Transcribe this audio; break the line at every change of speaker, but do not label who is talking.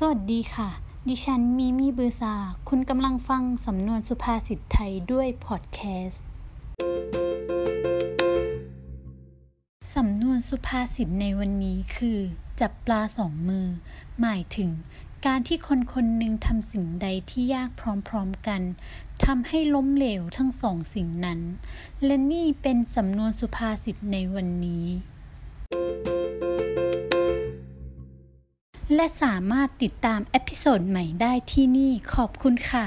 สวัสดีค่ะ ดิฉันมีมีบือซา คุณกำลังฟังสำนวนสุภาษิตไทยด้วยพอดแคสต์ สำนวนสุภาษิตในวันนี้คือ จับปลาสองมือ หมายถึง การที่คนคนหนึ่งทำสิ่งใดที่ยากพร้อมๆกันทำให้ล้มเหลวทั้งสองสิ่งนั้น และนี่เป็นสำนวนสุภาษิตในวันนี้ และสามารถติดตามเอพิโซดใหม่ได้ที่นี่ขอบคุณค่ะ